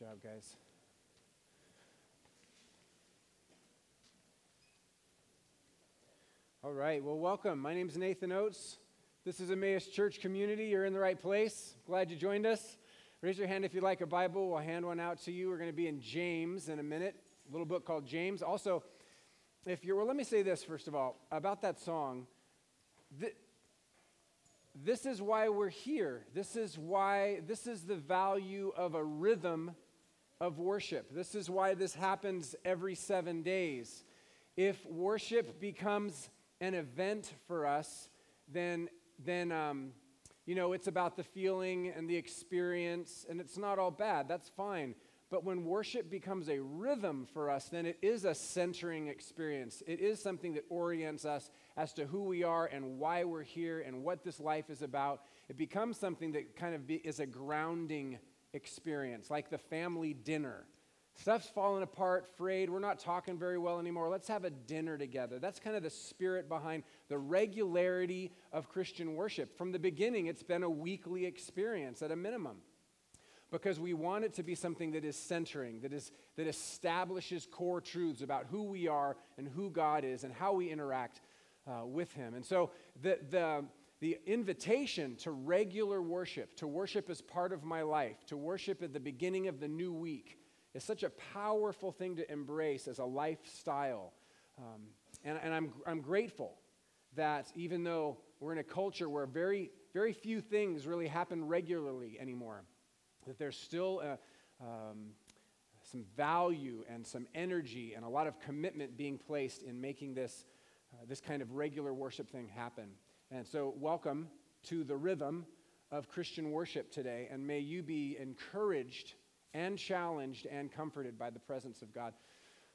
job, guys. All right, well, welcome. My name is Nathan Oates. This is Emmaus Church Community. You're in the right place. Glad you joined us. Raise your hand if you'd like a Bible. We'll hand one out to you. We're going to be in James in a minute, a little book called James. Also, if you're, well, let me say this first of all about that song. Th- this is why we're here. This is why, this is the value of a rhythm of worship. This is why this happens every seven days. If worship becomes an event for us, then, then um, you know, it's about the feeling and the experience, and it's not all bad. That's fine. But when worship becomes a rhythm for us, then it is a centering experience. It is something that orients us as to who we are and why we're here and what this life is about. It becomes something that kind of be, is a grounding experience, like the family dinner. Stuff's falling apart, frayed. We're not talking very well anymore. Let's have a dinner together. That's kind of the spirit behind the regularity of Christian worship. From the beginning, it's been a weekly experience at a minimum because we want it to be something that is centering, that, is, that establishes core truths about who we are and who God is and how we interact uh, with Him. And so the, the, the invitation to regular worship, to worship as part of my life, to worship at the beginning of the new week, is such a powerful thing to embrace as a lifestyle. Um, and and I'm, I'm grateful that even though we're in a culture where very, very few things really happen regularly anymore, that there's still a, um, some value and some energy and a lot of commitment being placed in making this, uh, this kind of regular worship thing happen. And so, welcome to the rhythm of Christian worship today, and may you be encouraged and challenged and comforted by the presence of God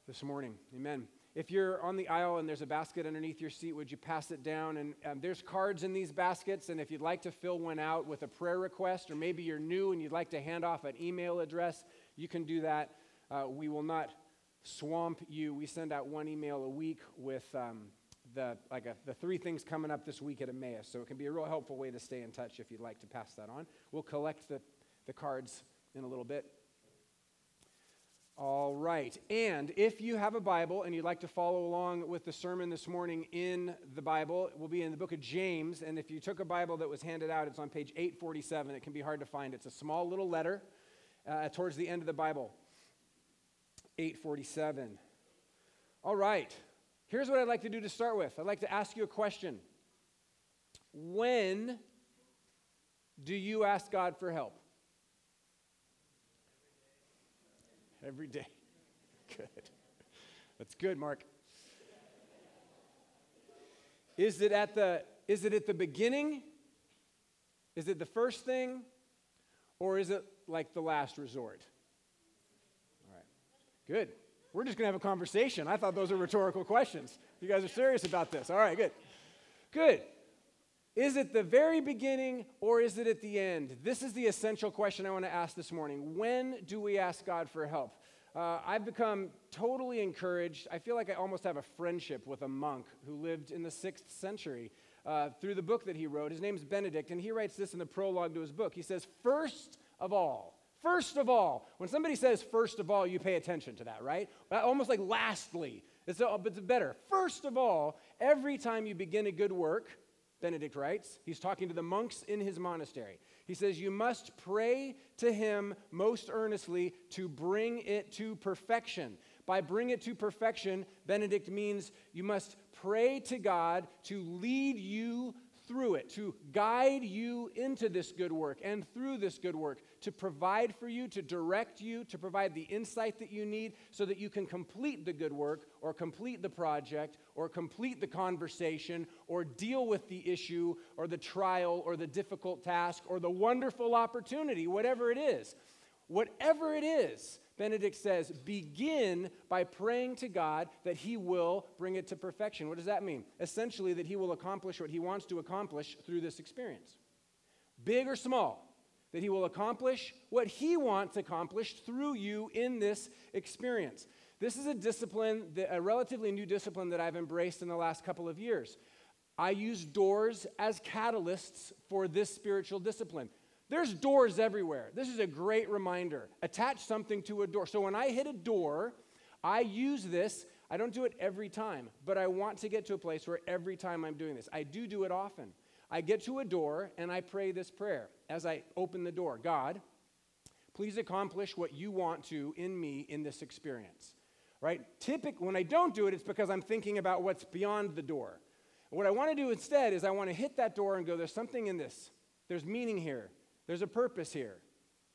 this morning. Amen. If you're on the aisle and there's a basket underneath your seat, would you pass it down? And um, there's cards in these baskets. And if you'd like to fill one out with a prayer request, or maybe you're new and you'd like to hand off an email address, you can do that. Uh, we will not swamp you. We send out one email a week with um, the like a, the three things coming up this week at Emmaus. So it can be a real helpful way to stay in touch if you'd like to pass that on. We'll collect the, the cards in a little bit. All right. And if you have a Bible and you'd like to follow along with the sermon this morning in the Bible, it will be in the book of James. And if you took a Bible that was handed out, it's on page 847. It can be hard to find. It's a small little letter uh, towards the end of the Bible. 847. All right. Here's what I'd like to do to start with I'd like to ask you a question. When do you ask God for help? Every day. Good. That's good, Mark. Is it at the is it at the beginning? Is it the first thing? Or is it like the last resort? All right. Good. We're just going to have a conversation. I thought those were rhetorical questions. You guys are serious about this. All right, good. Good. Is it the very beginning or is it at the end? This is the essential question I want to ask this morning. When do we ask God for help? Uh, I've become totally encouraged. I feel like I almost have a friendship with a monk who lived in the sixth century uh, through the book that he wrote. His name's Benedict, and he writes this in the prologue to his book. He says, First of all, first of all, when somebody says first of all, you pay attention to that, right? Almost like lastly. It's, a, it's better. First of all, every time you begin a good work, Benedict writes. He's talking to the monks in his monastery. He says, You must pray to him most earnestly to bring it to perfection. By bring it to perfection, Benedict means you must pray to God to lead you through it, to guide you into this good work and through this good work, to provide for you, to direct you, to provide the insight that you need so that you can complete the good work or complete the project or complete the conversation or deal with the issue or the trial or the difficult task or the wonderful opportunity, whatever it is. Whatever it is, Benedict says, begin by praying to God that He will bring it to perfection. What does that mean? Essentially, that He will accomplish what He wants to accomplish through this experience. Big or small, that He will accomplish what He wants accomplished through you in this experience. This is a discipline, that, a relatively new discipline that I've embraced in the last couple of years. I use doors as catalysts for this spiritual discipline. There's doors everywhere. This is a great reminder. Attach something to a door. So when I hit a door, I use this. I don't do it every time, but I want to get to a place where every time I'm doing this, I do do it often. I get to a door and I pray this prayer as I open the door God, please accomplish what you want to in me in this experience. Right? Typically, when I don't do it, it's because I'm thinking about what's beyond the door. What I want to do instead is I want to hit that door and go, there's something in this. There's meaning here. There's a purpose here.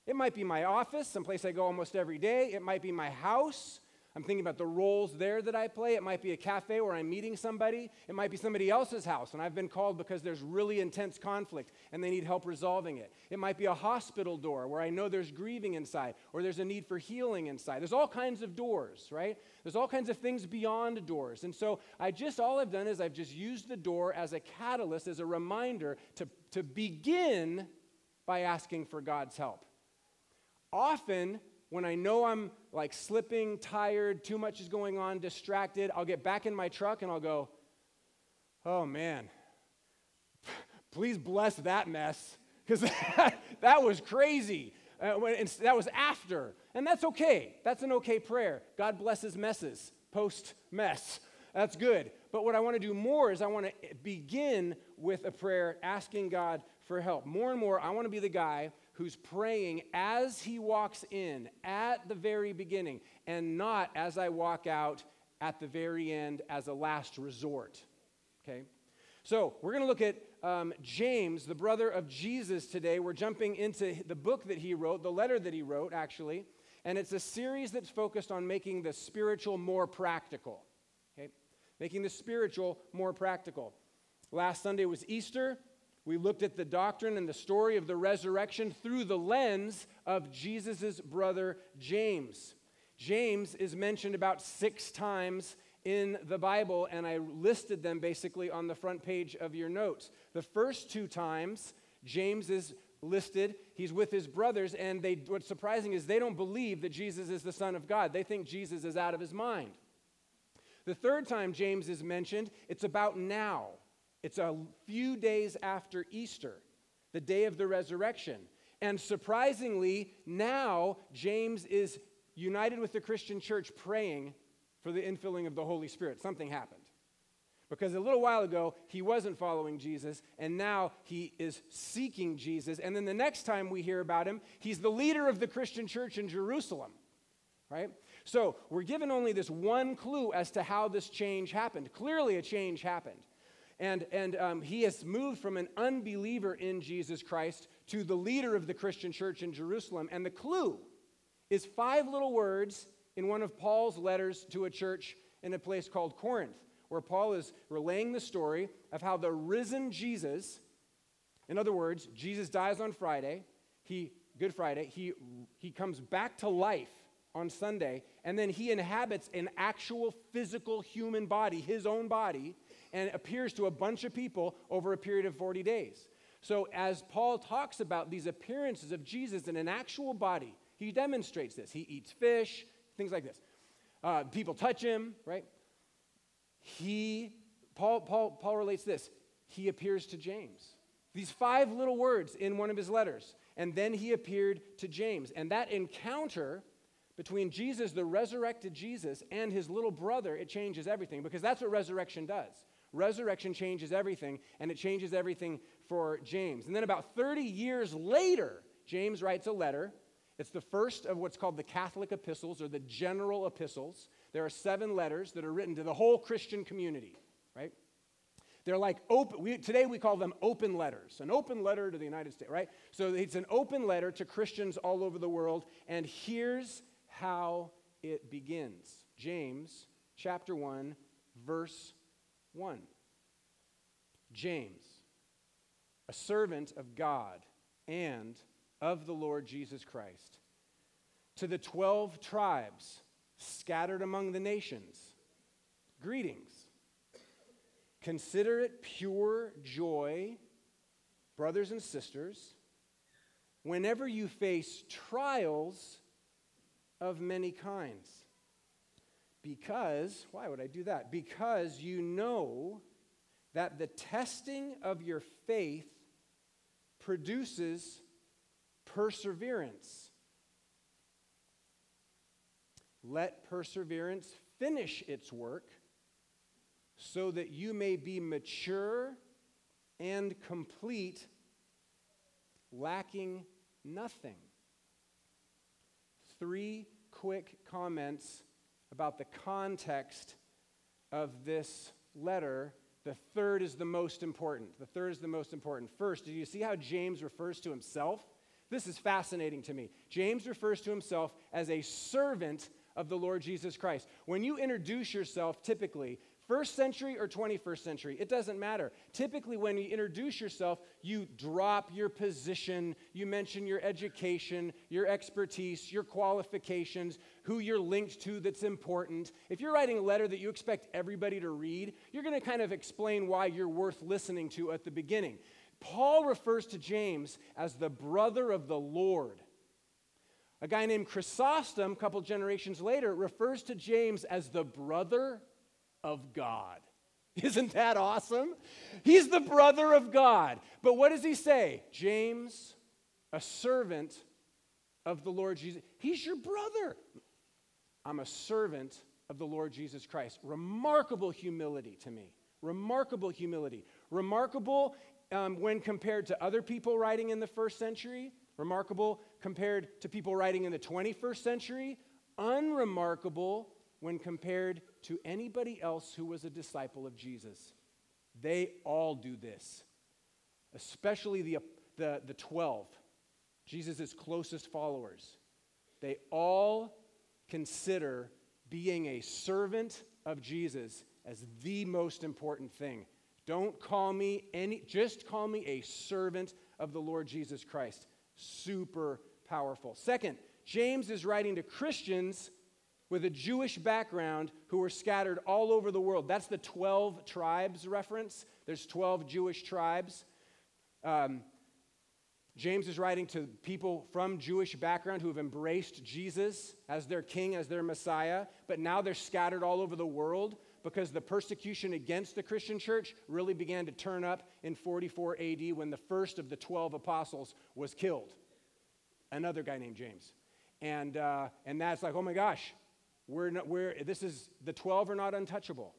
It might be my office, someplace I go almost every day. It might be my house. I'm thinking about the roles there that I play. It might be a cafe where I'm meeting somebody. It might be somebody else's house, and I've been called because there's really intense conflict and they need help resolving it. It might be a hospital door where I know there's grieving inside or there's a need for healing inside. There's all kinds of doors, right? There's all kinds of things beyond doors. And so I just, all I've done is I've just used the door as a catalyst, as a reminder to, to begin by asking for God's help. Often, when I know I'm like slipping, tired, too much is going on, distracted, I'll get back in my truck and I'll go, oh man, please bless that mess, because that, that, was crazy. Uh, when, that was after. And that's okay. That's an okay prayer. God blesses messes, post mess. That's good. But what I want to do more is I want to begin with a prayer asking God for help. More and more, I want to be the guy who's praying as he walks in at the very beginning and not as I walk out at the very end as a last resort. Okay? So, we're going to look at um, James, the brother of Jesus, today. We're jumping into the book that he wrote, the letter that he wrote, actually. And it's a series that's focused on making the spiritual more practical. Okay? Making the spiritual more practical. Last Sunday was Easter. We looked at the doctrine and the story of the resurrection through the lens of Jesus' brother James. James is mentioned about six times in the Bible, and I listed them basically on the front page of your notes. The first two times, James is listed. He's with his brothers, and they, what's surprising is they don't believe that Jesus is the Son of God. They think Jesus is out of his mind. The third time James is mentioned, it's about now. It's a few days after Easter, the day of the resurrection. And surprisingly, now James is united with the Christian church praying for the infilling of the Holy Spirit. Something happened. Because a little while ago, he wasn't following Jesus, and now he is seeking Jesus. And then the next time we hear about him, he's the leader of the Christian church in Jerusalem, right? So we're given only this one clue as to how this change happened. Clearly, a change happened. And, and um, he has moved from an unbeliever in Jesus Christ to the leader of the Christian church in Jerusalem. And the clue is five little words in one of Paul's letters to a church in a place called Corinth, where Paul is relaying the story of how the risen Jesus, in other words, Jesus dies on Friday, he, Good Friday, he, he comes back to life on Sunday, and then he inhabits an actual physical human body, his own body, and appears to a bunch of people over a period of 40 days. So, as Paul talks about these appearances of Jesus in an actual body, he demonstrates this. He eats fish, things like this. Uh, people touch him, right? He, Paul, Paul, Paul relates this. He appears to James. These five little words in one of his letters. And then he appeared to James. And that encounter between Jesus, the resurrected Jesus, and his little brother, it changes everything because that's what resurrection does. Resurrection changes everything, and it changes everything for James. And then about 30 years later, James writes a letter. It's the first of what's called the Catholic epistles or the general epistles. There are seven letters that are written to the whole Christian community, right? They're like open, we, today we call them open letters, an open letter to the United States, right? So it's an open letter to Christians all over the world, and here's how it begins James chapter 1, verse 1. James, a servant of God and of the Lord Jesus Christ, to the 12 tribes scattered among the nations, greetings. Consider it pure joy, brothers and sisters, whenever you face trials of many kinds because, why would I do that? Because you know that the testing of your faith produces perseverance. Let perseverance finish its work so that you may be mature and complete, lacking nothing. Three quick comments about the context of this letter. The third is the most important. The third is the most important. First, do you see how James refers to himself? This is fascinating to me. James refers to himself as a servant of the Lord Jesus Christ. When you introduce yourself, typically, First century or 21st century, it doesn't matter. Typically, when you introduce yourself, you drop your position, you mention your education, your expertise, your qualifications, who you're linked to that's important. If you're writing a letter that you expect everybody to read, you're going to kind of explain why you're worth listening to at the beginning. Paul refers to James as the brother of the Lord. A guy named Chrysostom, a couple generations later, refers to James as the brother of God. Isn't that awesome? He's the brother of God. But what does he say? James, a servant of the Lord Jesus. He's your brother. I'm a servant of the Lord Jesus Christ. Remarkable humility to me. Remarkable humility. Remarkable um, when compared to other people writing in the first century. Remarkable compared to people writing in the 21st century. Unremarkable when compared to anybody else who was a disciple of Jesus. They all do this, especially the, the, the 12, Jesus' closest followers. They all consider being a servant of Jesus as the most important thing. Don't call me any, just call me a servant of the Lord Jesus Christ. Super powerful. Second, James is writing to Christians with a Jewish background who were scattered all over the world. That's the 12 tribes reference. There's 12 Jewish tribes. Um, James is writing to people from Jewish background who have embraced Jesus as their king, as their Messiah, but now they're scattered all over the world because the persecution against the Christian church really began to turn up in 44 AD when the first of the 12 apostles was killed. Another guy named James. And, uh, and that's like, oh my gosh, we're not, we're, this is, the 12 are not untouchable.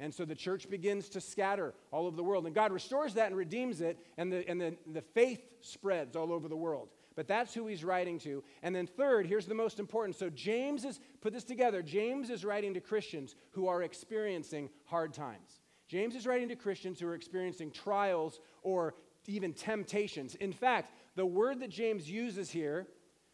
And so the church begins to scatter all over the world. And God restores that and redeems it, and the, and the, the faith spreads all over the world. But that's who he's writing to. And then, third, here's the most important. So, James is, put this together, James is writing to Christians who are experiencing hard times. James is writing to Christians who are experiencing trials or even temptations. In fact, the word that James uses here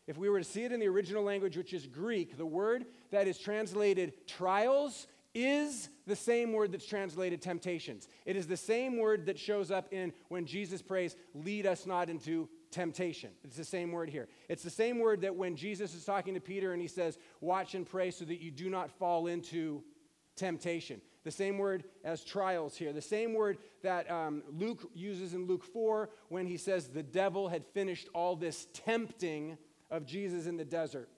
if we were to see it in the original language, which is Greek, the word that is translated trials is the same word that's translated temptations. It is the same word that shows up in when Jesus prays, lead us not into temptation. It's the same word here. It's the same word that when Jesus is talking to Peter and he says, watch and pray so that you do not fall into temptation. The same word as trials here. The same word that um, Luke uses in Luke 4 when he says the devil had finished all this tempting of Jesus in the desert.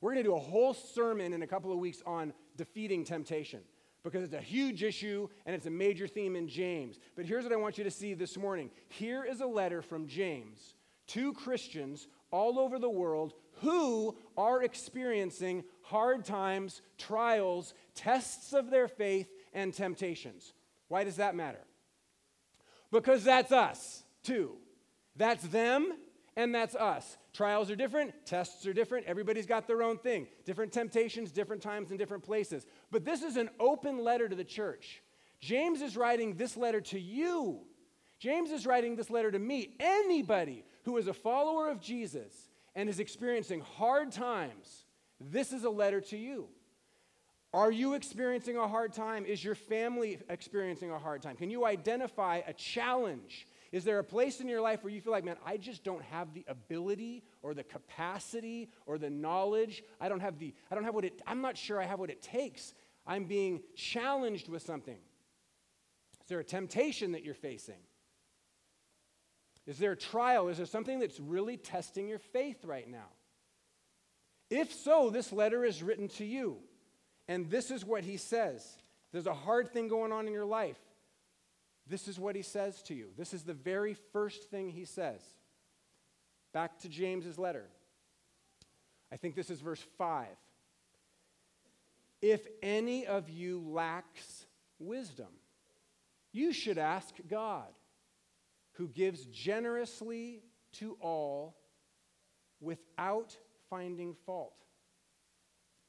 We're going to do a whole sermon in a couple of weeks on defeating temptation because it's a huge issue and it's a major theme in James. But here's what I want you to see this morning. Here is a letter from James to Christians all over the world who are experiencing hard times, trials, tests of their faith, and temptations. Why does that matter? Because that's us, too. That's them and that's us. Trials are different, tests are different, everybody's got their own thing. Different temptations, different times, and different places. But this is an open letter to the church. James is writing this letter to you. James is writing this letter to me. Anybody who is a follower of Jesus and is experiencing hard times, this is a letter to you. Are you experiencing a hard time? Is your family experiencing a hard time? Can you identify a challenge is there a place in your life where you feel like, man, I just don't have the ability or the capacity or the knowledge? I don't have the, I don't have what it, I'm not sure I have what it takes. I'm being challenged with something. Is there a temptation that you're facing? Is there a trial? Is there something that's really testing your faith right now? If so, this letter is written to you. And this is what he says. There's a hard thing going on in your life. This is what he says to you. This is the very first thing he says. Back to James's letter. I think this is verse 5. If any of you lacks wisdom, you should ask God, who gives generously to all without finding fault.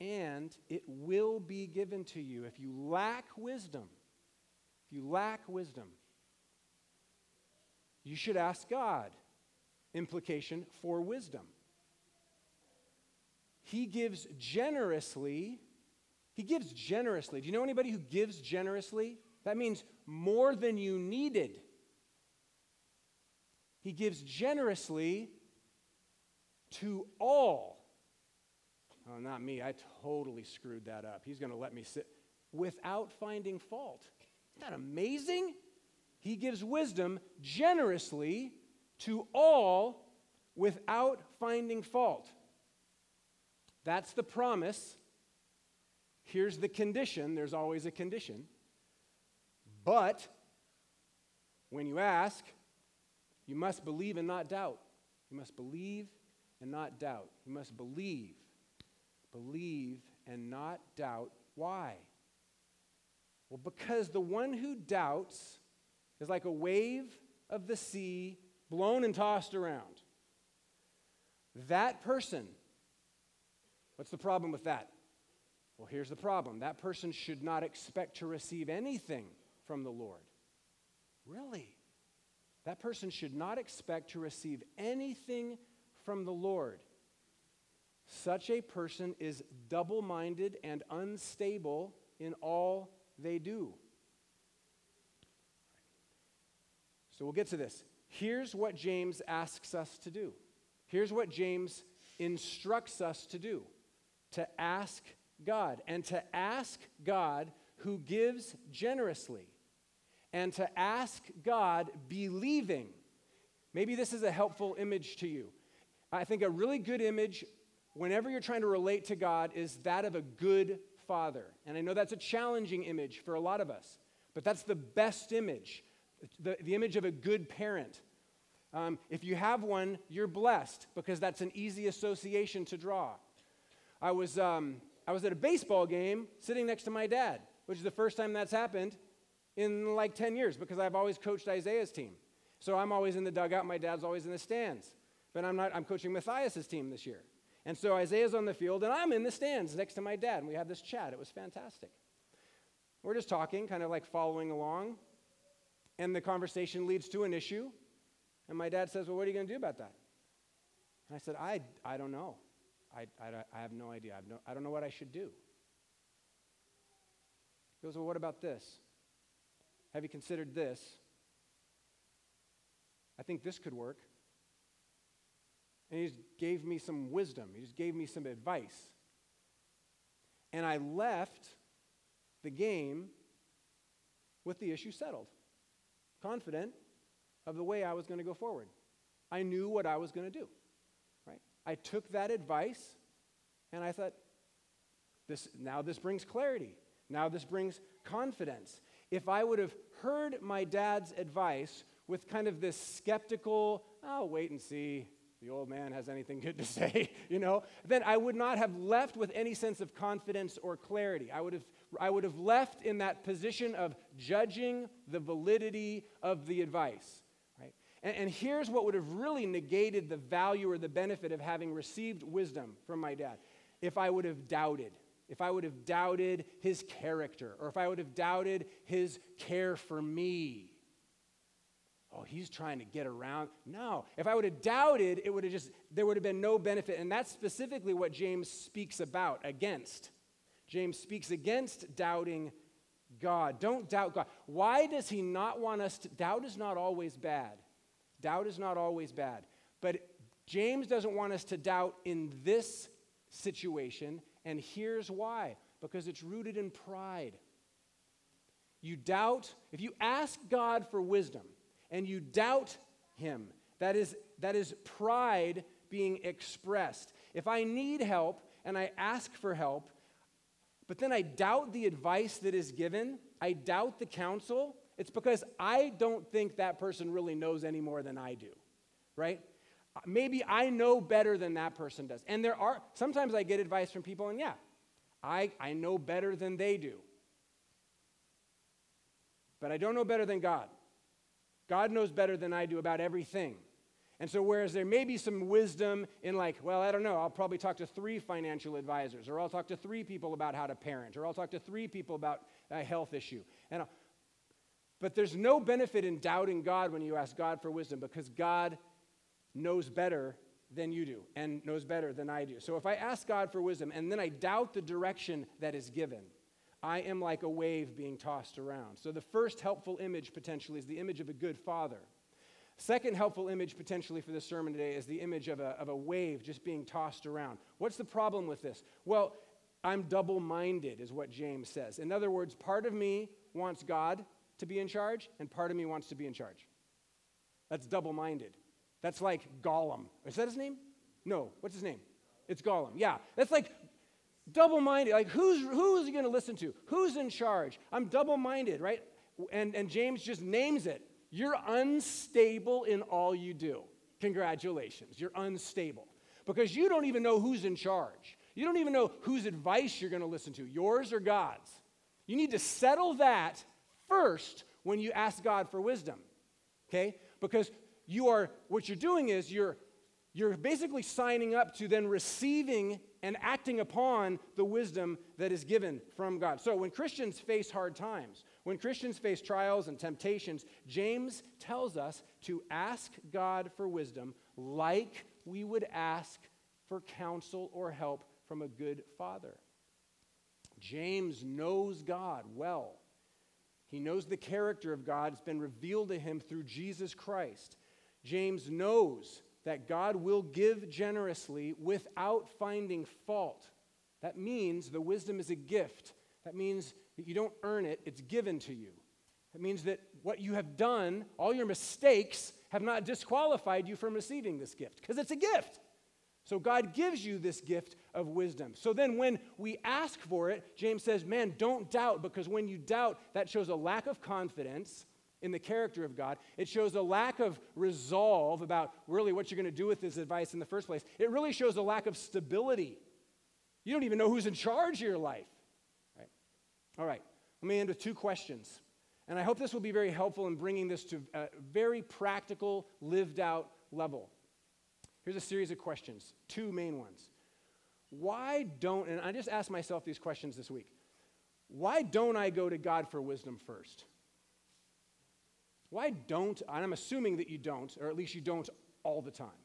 And it will be given to you. If you lack wisdom, you lack wisdom, you should ask God. Implication for wisdom. He gives generously. He gives generously. Do you know anybody who gives generously? That means more than you needed. He gives generously to all. Oh, not me. I totally screwed that up. He's going to let me sit without finding fault. Isn't that amazing? He gives wisdom generously to all without finding fault. That's the promise. Here's the condition. There's always a condition. But when you ask, you must believe and not doubt. You must believe and not doubt. You must believe. Believe and not doubt. Why? Well, because the one who doubts is like a wave of the sea blown and tossed around. That person, what's the problem with that? Well, here's the problem that person should not expect to receive anything from the Lord. Really? That person should not expect to receive anything from the Lord. Such a person is double minded and unstable in all they do. So we'll get to this. Here's what James asks us to do. Here's what James instructs us to do to ask God, and to ask God who gives generously and to ask God believing. Maybe this is a helpful image to you. I think a really good image whenever you're trying to relate to God is that of a good father. And I know that's a challenging image for a lot of us, but that's the best image the, the image of a good parent. Um, if you have one, you're blessed because that's an easy association to draw. I was, um, I was at a baseball game sitting next to my dad, which is the first time that's happened in like 10 years because I've always coached Isaiah's team. So I'm always in the dugout, my dad's always in the stands. But I'm not, I'm coaching Matthias's team this year. And so Isaiah's on the field, and I'm in the stands next to my dad, and we had this chat. It was fantastic. We're just talking, kind of like following along, and the conversation leads to an issue. And my dad says, Well, what are you going to do about that? And I said, I, I don't know. I, I, I have no idea. I, have no, I don't know what I should do. He goes, Well, what about this? Have you considered this? I think this could work. And he just gave me some wisdom, he just gave me some advice. And I left the game with the issue settled, confident of the way I was going to go forward. I knew what I was going to do. Right? I took that advice and I thought, this, now this brings clarity. Now this brings confidence if I would have heard my dad's advice with kind of this skeptical, I'll wait and see the old man has anything good to say, you know, then I would not have left with any sense of confidence or clarity. I would have, I would have left in that position of judging the validity of the advice. Right? And, and here's what would have really negated the value or the benefit of having received wisdom from my dad if I would have doubted if I would have doubted his character, or if I would have doubted his care for me. Oh, he's trying to get around. No. If I would have doubted, it would have just, there would have been no benefit. And that's specifically what James speaks about, against. James speaks against doubting God. Don't doubt God. Why does he not want us to? Doubt is not always bad. Doubt is not always bad. But James doesn't want us to doubt in this situation and here's why because it's rooted in pride. You doubt, if you ask God for wisdom and you doubt Him, that is, that is pride being expressed. If I need help and I ask for help, but then I doubt the advice that is given, I doubt the counsel, it's because I don't think that person really knows any more than I do, right? maybe I know better than that person does. And there are, sometimes I get advice from people, and yeah, I, I know better than they do. But I don't know better than God. God knows better than I do about everything. And so, whereas there may be some wisdom in, like, well, I don't know, I'll probably talk to three financial advisors, or I'll talk to three people about how to parent, or I'll talk to three people about a health issue. And I'll, but there's no benefit in doubting God when you ask God for wisdom because God knows better than you do and knows better than I do. So if I ask God for wisdom and then I doubt the direction that is given, I am like a wave being tossed around. So the first helpful image potentially is the image of a good father. Second helpful image potentially for this sermon today is the image of a, of a wave just being tossed around. What's the problem with this? Well, I'm double minded, is what James says. In other words, part of me wants God to be in charge, and part of me wants to be in charge. That's double minded. That's like Gollum. Is that his name? No. What's his name? It's Gollum. Yeah. That's like double minded. Like, who's, who is he going to listen to? Who's in charge? I'm double minded, right? And, and James just names it. You're unstable in all you do. Congratulations. You're unstable because you don't even know who's in charge. You don't even know whose advice you're going to listen to, yours or God's. You need to settle that first when you ask God for wisdom. Okay? Because you are, what you're doing is you're, you're basically signing up to then receiving and acting upon the wisdom that is given from God. So when Christians face hard times, when Christians face trials and temptations, James tells us to ask God for wisdom like we would ask for counsel or help from a good father. James knows God well. He knows the character of God. It's been revealed to him through Jesus Christ. James knows that God will give generously without finding fault. That means the wisdom is a gift. That means that you don't earn it, it's given to you. That means that what you have done, all your mistakes, have not disqualified you from receiving this gift because it's a gift. So God gives you this gift of wisdom. So then when we ask for it, James says, man, don't doubt because when you doubt, that shows a lack of confidence in the character of God. It shows a lack of resolve about really what you're going to do with this advice in the first place. It really shows a lack of stability. You don't even know who's in charge of your life. Right? All right, let me end with two questions. And I hope this will be very helpful in bringing this to a very practical, lived out level. Here's a series of questions, two main ones. Why don't, and I just asked myself these questions this week. Why don't I go to God for wisdom first? Why don't, and I'm assuming that you don't, or at least you don't all the time.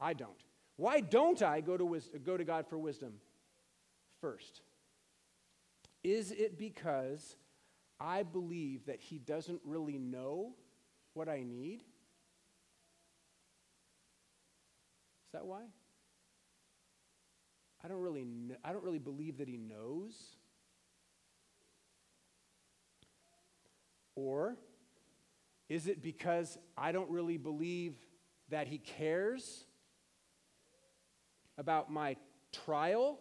I don't. Why don't I go to, go to God for wisdom first? Is it because I believe that He doesn't really know what I need? Is that why? I don't really, kn- I don't really believe that He knows. Or is it because I don't really believe that He cares about my trial,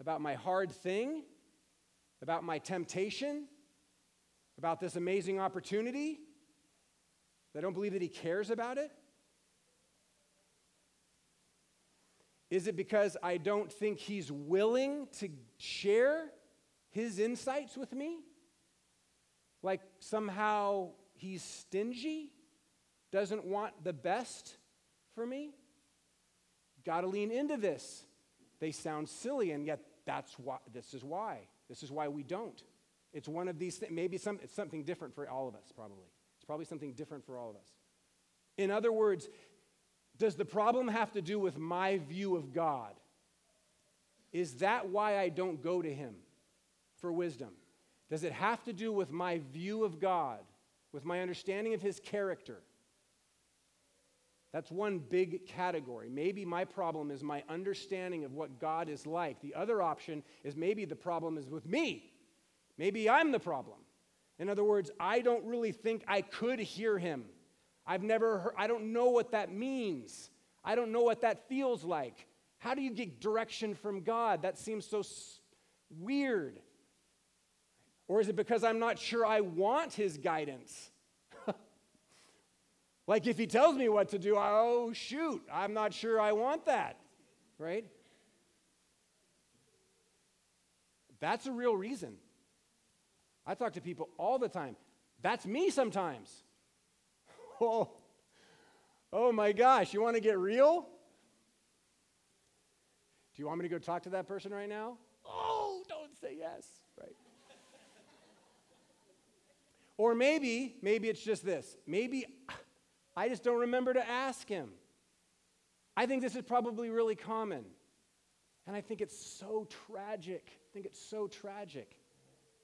about my hard thing, about my temptation, about this amazing opportunity? I don't believe that He cares about it? Is it because I don't think He's willing to share His insights with me? Like somehow he's stingy, doesn't want the best for me. Got to lean into this. They sound silly, and yet that's why. This is why. This is why we don't. It's one of these things. Maybe some, it's something different for all of us. Probably it's probably something different for all of us. In other words, does the problem have to do with my view of God? Is that why I don't go to Him for wisdom? Does it have to do with my view of God? With my understanding of his character. That's one big category. Maybe my problem is my understanding of what God is like. The other option is maybe the problem is with me. Maybe I'm the problem. In other words, I don't really think I could hear him. I've never heard, I don't know what that means. I don't know what that feels like. How do you get direction from God? That seems so s- weird. Or is it because I'm not sure I want his guidance? Like if he tells me what to do, oh, shoot, I'm not sure I want that, right? That's a real reason. I talk to people all the time. That's me sometimes. Oh, oh my gosh, you want to get real? Do you want me to go talk to that person right now? Oh, don't say yes, right? Or maybe, maybe it's just this. Maybe I just don't remember to ask him. I think this is probably really common. And I think it's so tragic. I think it's so tragic.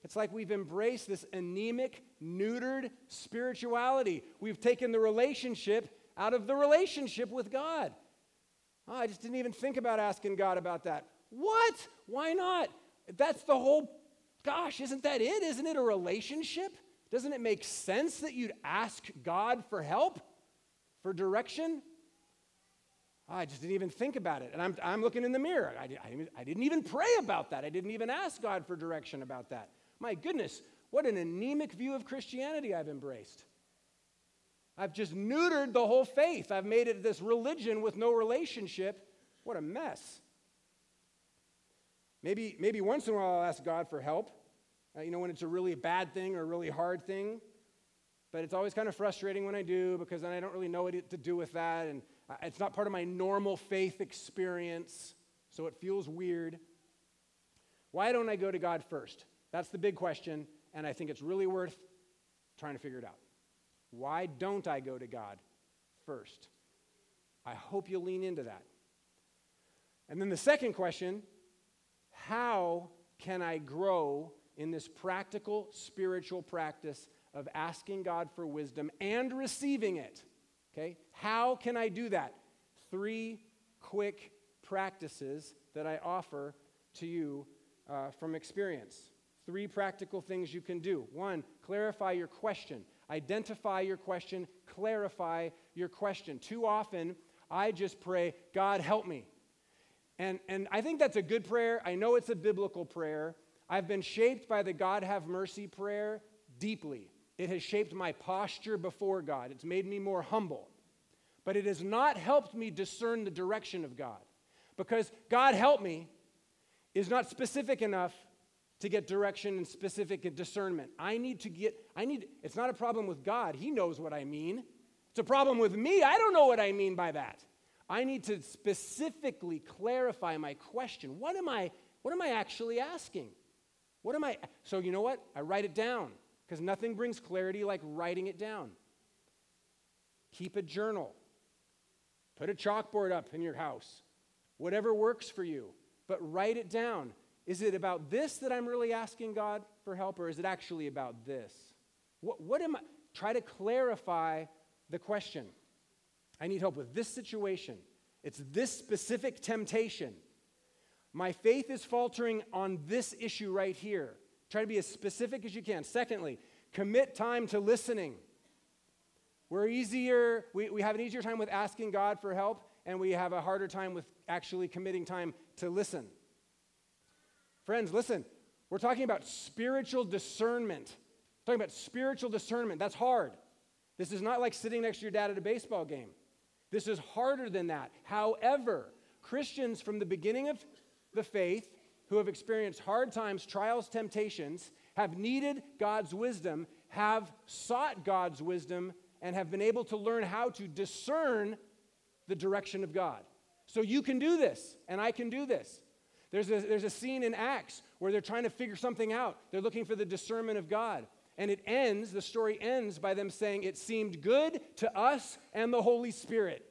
It's like we've embraced this anemic, neutered spirituality. We've taken the relationship out of the relationship with God. Oh, I just didn't even think about asking God about that. What? Why not? That's the whole, gosh, isn't that it? Isn't it a relationship? Doesn't it make sense that you'd ask God for help? for direction? Oh, I just didn't even think about it. And I'm, I'm looking in the mirror. I, I, I didn't even pray about that. I didn't even ask God for direction about that. My goodness, what an anemic view of Christianity I've embraced. I've just neutered the whole faith. I've made it this religion with no relationship. What a mess. Maybe, maybe once in a while I'll ask God for help. Uh, you know, when it's a really bad thing or a really hard thing but it's always kind of frustrating when I do because then I don't really know what to do with that. And it's not part of my normal faith experience, so it feels weird. Why don't I go to God first? That's the big question, and I think it's really worth trying to figure it out. Why don't I go to God first? I hope you'll lean into that. And then the second question how can I grow in this practical spiritual practice of asking God for wisdom and receiving it. Okay? How can I do that? Three quick practices that I offer to you uh, from experience. Three practical things you can do. One, clarify your question. Identify your question, clarify your question. Too often, I just pray, God, help me. And, and I think that's a good prayer. I know it's a biblical prayer. I've been shaped by the God have mercy prayer deeply. It has shaped my posture before God. It's made me more humble. But it has not helped me discern the direction of God. Because God help me is not specific enough to get direction and specific discernment. I need to get, I need, it's not a problem with God. He knows what I mean. It's a problem with me. I don't know what I mean by that. I need to specifically clarify my question. What am I, what am I actually asking? What am I, so you know what? I write it down because nothing brings clarity like writing it down. Keep a journal. Put a chalkboard up in your house. Whatever works for you, but write it down. Is it about this that I'm really asking God for help, or is it actually about this? What, what am I? Try to clarify the question. I need help with this situation. It's this specific temptation. My faith is faltering on this issue right here. Try to be as specific as you can. Secondly, commit time to listening. We're easier, we, we have an easier time with asking God for help, and we have a harder time with actually committing time to listen. Friends, listen, we're talking about spiritual discernment. We're talking about spiritual discernment. That's hard. This is not like sitting next to your dad at a baseball game. This is harder than that. However, Christians from the beginning of the faith who have experienced hard times, trials, temptations, have needed God's wisdom, have sought God's wisdom, and have been able to learn how to discern the direction of God. So you can do this, and I can do this. There's a, there's a scene in Acts where they're trying to figure something out. They're looking for the discernment of God. And it ends, the story ends by them saying, It seemed good to us and the Holy Spirit.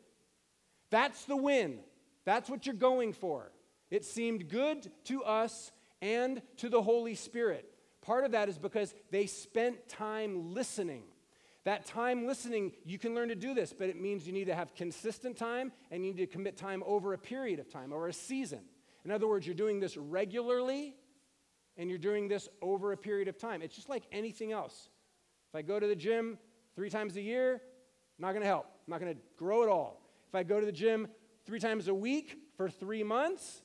That's the win. That's what you're going for. It seemed good to us and to the Holy Spirit. Part of that is because they spent time listening. That time listening, you can learn to do this, but it means you need to have consistent time and you need to commit time over a period of time or a season. In other words, you're doing this regularly and you're doing this over a period of time. It's just like anything else. If I go to the gym three times a year, not going to help. I'm not going to grow at all. If I go to the gym three times a week for three months,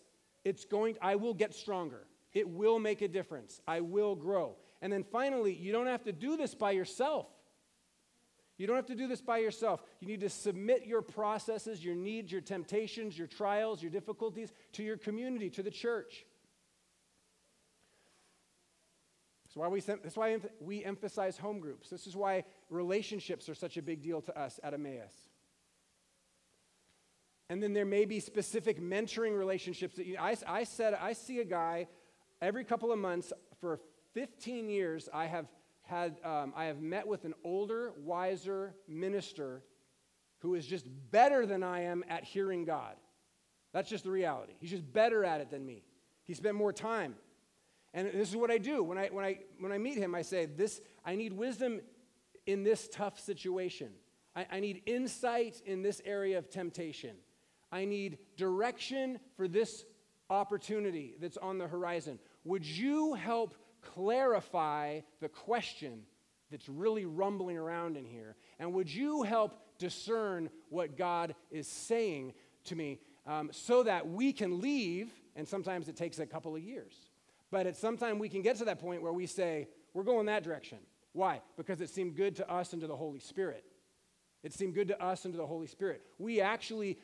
it's going, I will get stronger. It will make a difference. I will grow. And then finally, you don't have to do this by yourself. You don't have to do this by yourself. You need to submit your processes, your needs, your temptations, your trials, your difficulties to your community, to the church. That's why we, that's why we emphasize home groups. This is why relationships are such a big deal to us at Emmaus. And then there may be specific mentoring relationships that you, I, I said, I see a guy every couple of months for 15 years. I have had, um, I have met with an older, wiser minister who is just better than I am at hearing God. That's just the reality. He's just better at it than me. He spent more time. And this is what I do. When I, when I, when I meet him, I say, this, I need wisdom in this tough situation. I, I need insight in this area of temptation. I need direction for this opportunity that's on the horizon. Would you help clarify the question that's really rumbling around in here? And would you help discern what God is saying to me um, so that we can leave? And sometimes it takes a couple of years. But at some time we can get to that point where we say, we're going that direction. Why? Because it seemed good to us and to the Holy Spirit. It seemed good to us and to the Holy Spirit. We actually,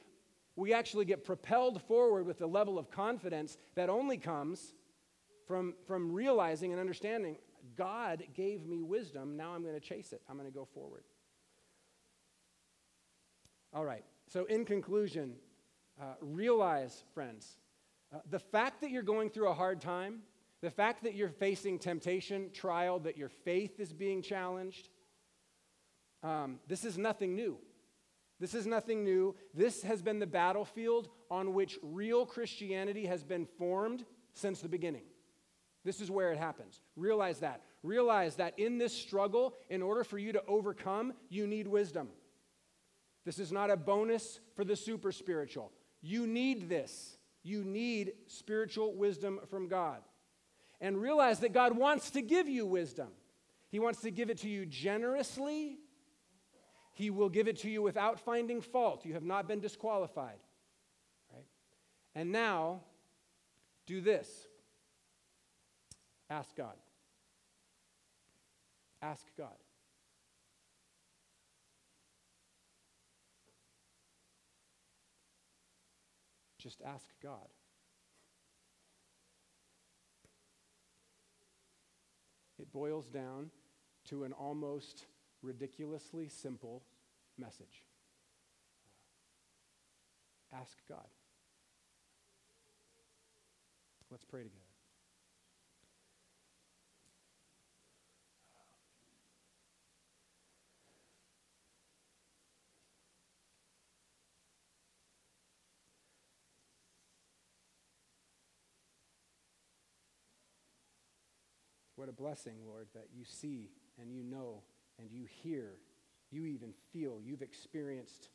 we actually get propelled forward with a level of confidence that only comes from, from realizing and understanding God gave me wisdom. Now I'm going to chase it. I'm going to go forward. All right. So, in conclusion, uh, realize, friends, uh, the fact that you're going through a hard time, the fact that you're facing temptation, trial, that your faith is being challenged, um, this is nothing new. This is nothing new. This has been the battlefield on which real Christianity has been formed since the beginning. This is where it happens. Realize that. Realize that in this struggle, in order for you to overcome, you need wisdom. This is not a bonus for the super spiritual. You need this. You need spiritual wisdom from God. And realize that God wants to give you wisdom. He wants to give it to you generously. He will give it to you without finding fault. You have not been disqualified. Right? And now, do this Ask God. Ask God. Just ask God. It boils down to an almost ridiculously simple message. Ask God. Let's pray together. What a blessing, Lord, that you see and you know and you hear, you even feel, you've experienced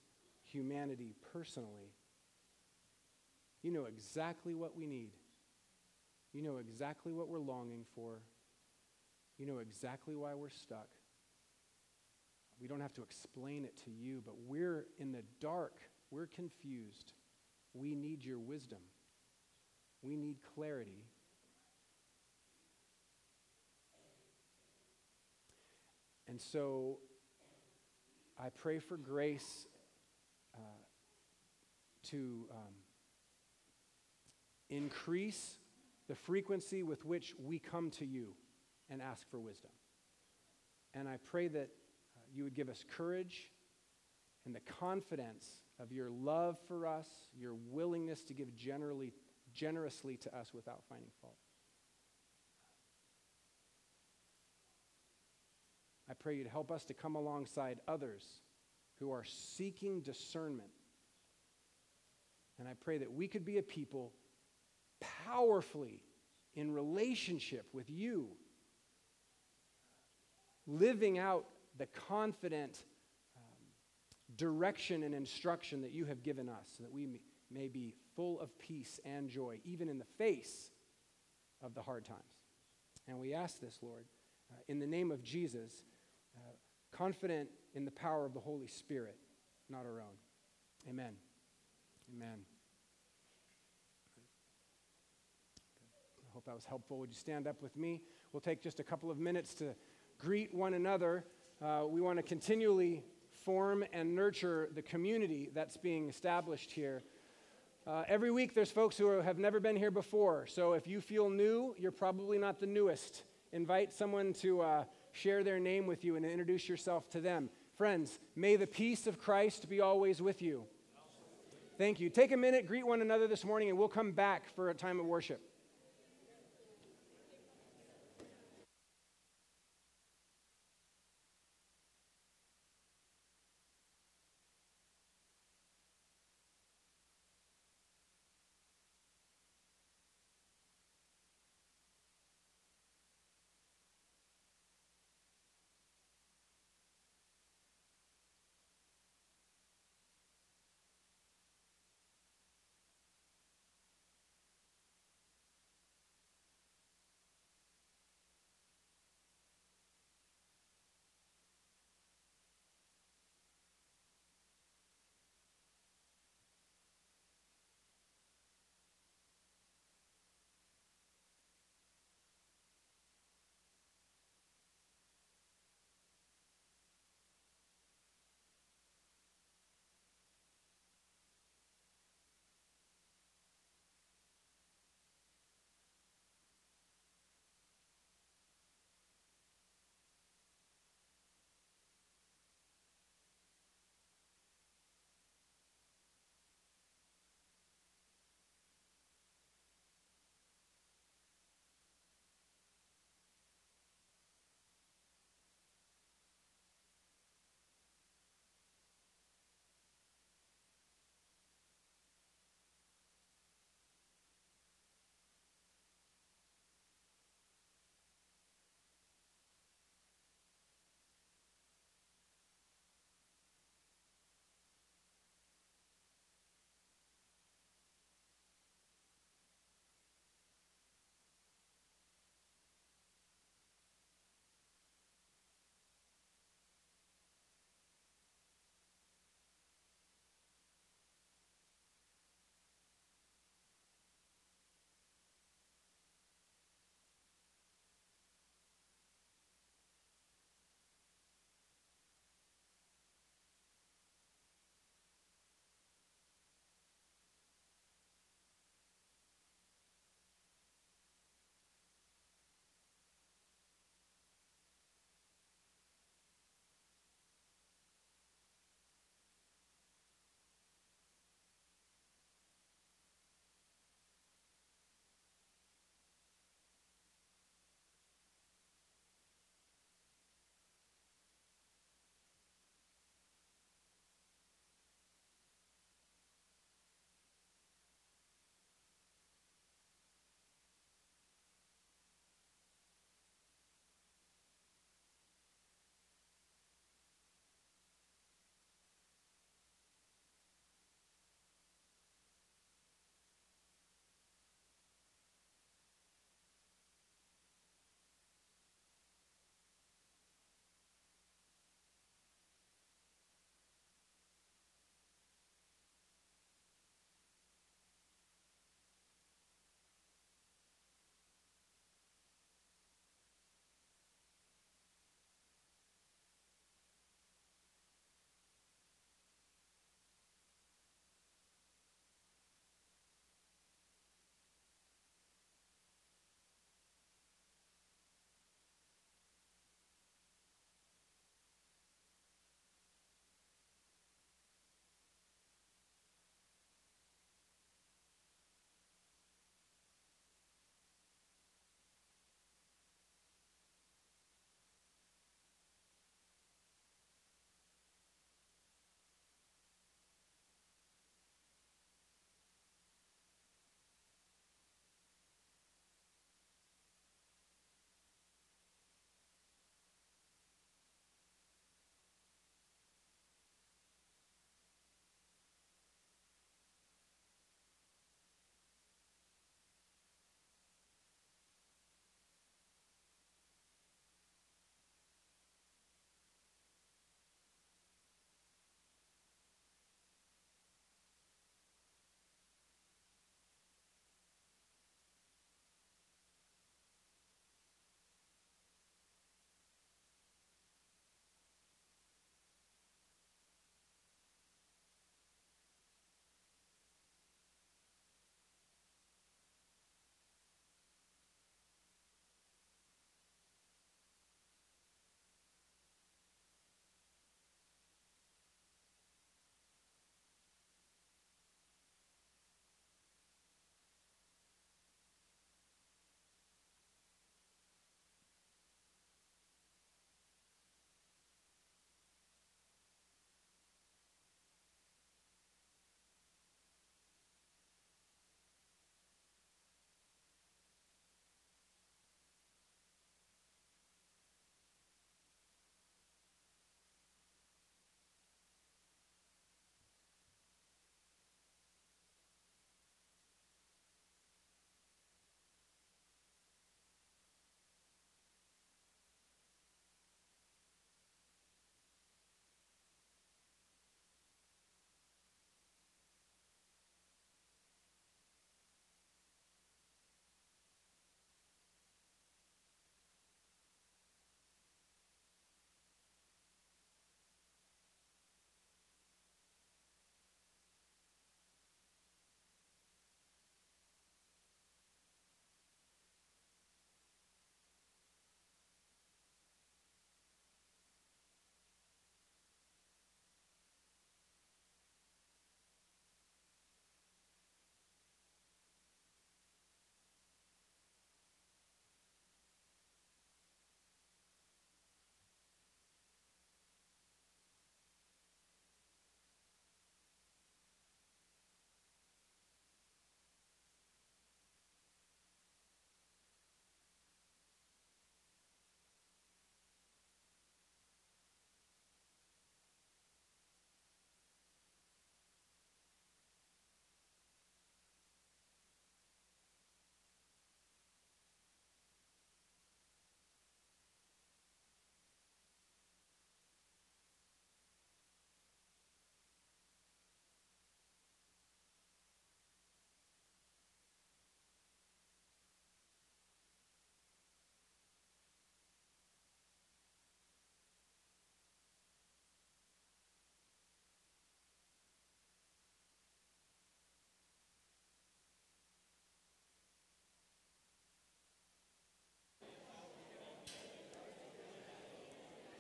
humanity personally. You know exactly what we need. You know exactly what we're longing for. You know exactly why we're stuck. We don't have to explain it to you, but we're in the dark. We're confused. We need your wisdom. We need clarity. And so I pray for grace uh, to um, increase the frequency with which we come to you and ask for wisdom. And I pray that uh, you would give us courage and the confidence of your love for us, your willingness to give generally, generously to us without finding fault. Pray you'd help us to come alongside others who are seeking discernment. And I pray that we could be a people powerfully in relationship with you, living out the confident um, direction and instruction that you have given us, so that we may be full of peace and joy, even in the face of the hard times. And we ask this, Lord, uh, in the name of Jesus confident in the power of the Holy Spirit, not our own. Amen. Amen. I hope that was helpful. Would you stand up with me? We'll take just a couple of minutes to greet one another. Uh, we want to continually form and nurture the community that's being established here. Uh, every week, there's folks who are, have never been here before. So if you feel new, you're probably not the newest. Invite someone to uh, share their name with you and introduce yourself to them. Friends, may the peace of Christ be always with you. Thank you. Take a minute, greet one another this morning, and we'll come back for a time of worship.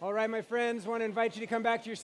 All right, my friends, want to invite you to come back to your